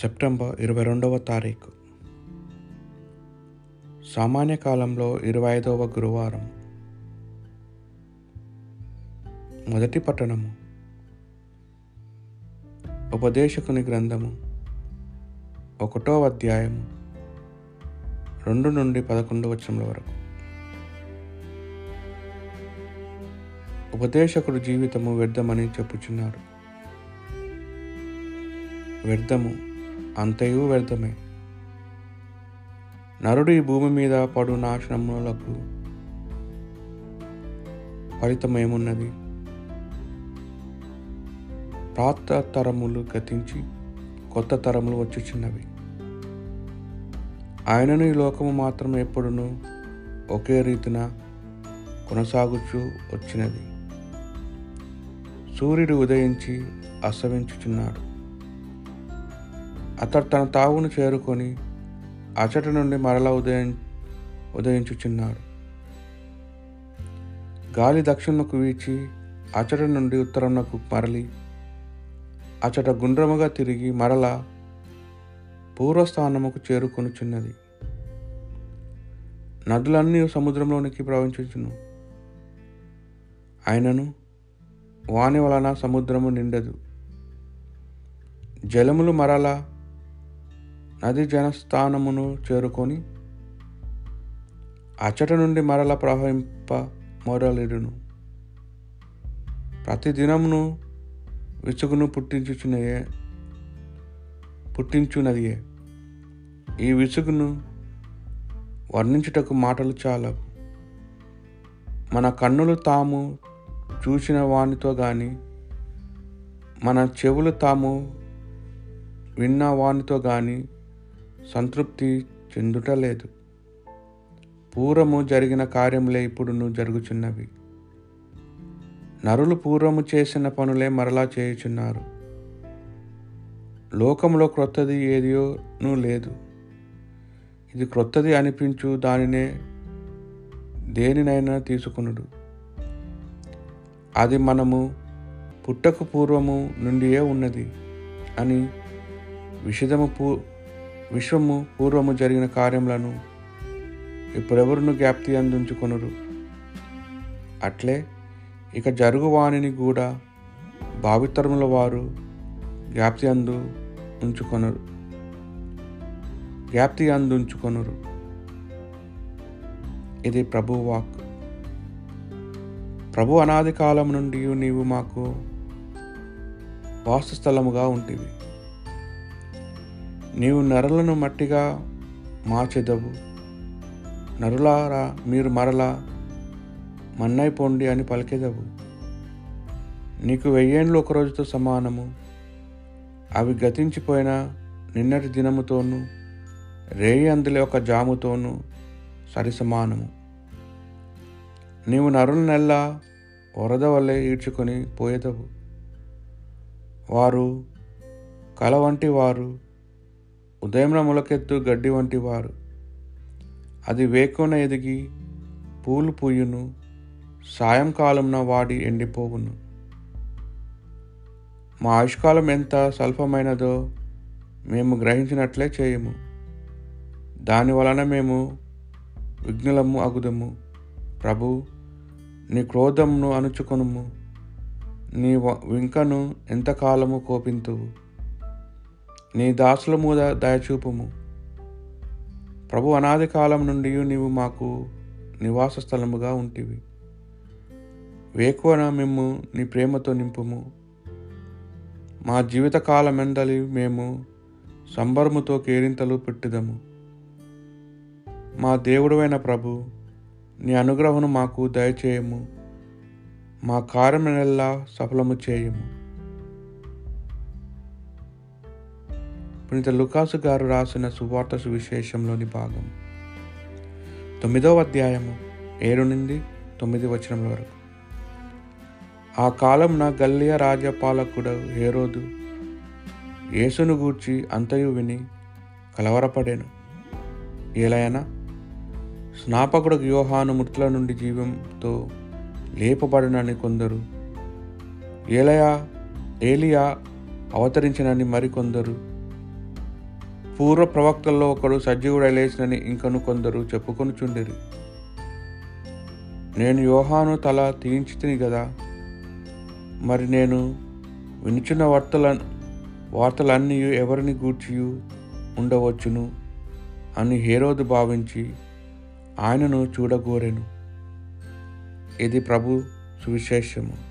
September ఇరవై రెండవ తారీఖు. సామాన్య కాలంలో ఇరవై ఐదవ గురువారం. మొదటి పట్టణము ఉపదేశకుని గ్రంథము. ఒకటో అధ్యాయము. రెండు నుండి పదకొండు వచనముల వరకు. ఉపదేశకుడు జీవితము వ్యర్థమని చెప్పుచున్నారు. వ్యర్థము అంతయు వ్యర్థమే. నరుడు ఈ భూమి మీద పడు నాశనములకు ఫలితమేమున్నది? పాత తరములు గతించి కొత్త తరములు వచ్చుచున్నవి. ఆయనను ఈ లోకము మాత్రం ఎప్పుడును ఒకే రీతిన కొనసాగుచు వచ్చినది. సూర్యుడు ఉదయించి అస్తమించుచున్నాడు. అతడు తన తావును చేరుకొని అచట నుండి మరలా ఉదయం ఉదయించుచున్నాడు గాలి దక్షిణకు వీచి అచట నుండి ఉత్తరంకు మరలి అచట గుండ్రముగా తిరిగి మరలా పూర్వస్థానముకు చేరుకొనుచున్నది నదులన్నీ సముద్రంలోనికి ప్రవహించుచును. ఆయనను వాని వలన సముద్రము నిండదు. జలములు మరలా నది జనస్థానమును చేరుకొని అచ్చట నుండి మరల ప్రవహింప మొరలిడును. ప్రతి దినమును విసుగును పుట్టించుచునయే పుట్టించున్నదియే ఈ విసుగును వర్ణించుటకు మాటలు చాలవు. మన కన్నులు తాము చూసిన వానితో గాని మన చెవులు తాము విన్న వానితో కానీ సంతృప్తి చెందుట లేదు. పూర్వము జరిగిన కార్యములే ఇప్పుడును జరుగుచున్నవి. నరులు పూర్వము చేసిన పనులే మరలా చేయుచున్నారు. లోకంలో క్రొత్తది ఏదియోనూ లేదు. ఇది క్రొత్తది అనిపించు దానినే దేనినైనా తీసుకునుడు. అది మనము పుట్టకు పూర్వము నుండియే ఉన్నది అని విషదము పూ విశ్వము పూర్వము జరిగిన కార్యములను ఇప్పుడెవరును జ్ఞాప్తి అందించుకొనురు? అట్లే ఇక జరుగువాణిని కూడా భావితరముల వారు జ్ఞాప్తి అందు ఉంచుకొనరు. జ్ఞాప్తి అందుంచుకొనురు. ఇది ప్రభు వాక్. ప్రభు అనాది కాలం నుండి నీవు మాకు వాసస్థలముగా ఉంటివి. నీవు నరులను మట్టిగా మార్చెదవు. నరులారా మీరు మరలా మన్నైపోండి అని పలికెదవు. నీకు వెయ్యేండ్లు ఒక రోజుతో సమానము. అవి గతించిపోయిన నిన్నటి దినముతోనూ రేయి అందులో ఒక జాముతోనూ సరి సమానము. నీవు నరుల నెల్ల వరద వల్లే ఈడ్చుకొని పోయేదవు. వారు కల వంటి వారు ఉదయంన మొలకెత్తు గడ్డి వంటి వారు. అది వేకున ఎదిగి పూలు పూయును సాయంకాలంన వాడి ఎండిపోవును. మా ఆయుష్కాలం ఎంత స్వల్పమైనదో మేము గ్రహించినట్లే చేయము. దాని వలన మేము విఘ్నులము అగుదము. ప్రభు నీ క్రోధమును అణుచుకొనుము. నీ వింకను ఎంతకాలము కోపింతువు? నీ దాసుల మీద దయచూపము ప్రభు అనాది కాలం నుండి నీవు మాకు నివాస స్థలముగా ఉంటివి. వేకువన మేము నీ ప్రేమతో నింపుము. మా జీవితకాలమెందలి మేము సంబరముతో కేరింతలు పెట్టుదము. మా దేవుడైన ప్రభు నీ అనుగ్రహను మాకు దయచేయము. మా కార్యమునెల్లా సఫలము చేయము. పునీత లుకాసు గారు రాసిన సువార్త సువిశేషంలోని భాగం. తొమ్మిదవ అధ్యాయము ఏడు నుండి తొమ్మిది వచనం వరకు. ఆ కాలంన గల్లియ రాజ్యపాలకుడు హేరోదు యేసును గూర్చి అంతయు విని కలవరపడాను. ఏలైనా స్నాపకుడు వ్యూహాను మృతుల నుండి జీవంతో లేపబడినని కొందరు ఏలయా ఏలియా అవతరించినని మరికొందరు పూర్వ ప్రవక్తల్లో ఒకడు సజీవుడై లేచినని ఇంకను కొందరు చెప్పుకొనుచుండిరి. నేను యోహాను తల తీయించితిని కదా మరి నేను వినుచున్న వార్తల వార్తలన్నీ ఎవరిని గూర్చియు ఉండవచ్చును? అని హేరోదు భావించి ఆయనను చూడగోరెను. ఇది ప్రభు సువిశేషము.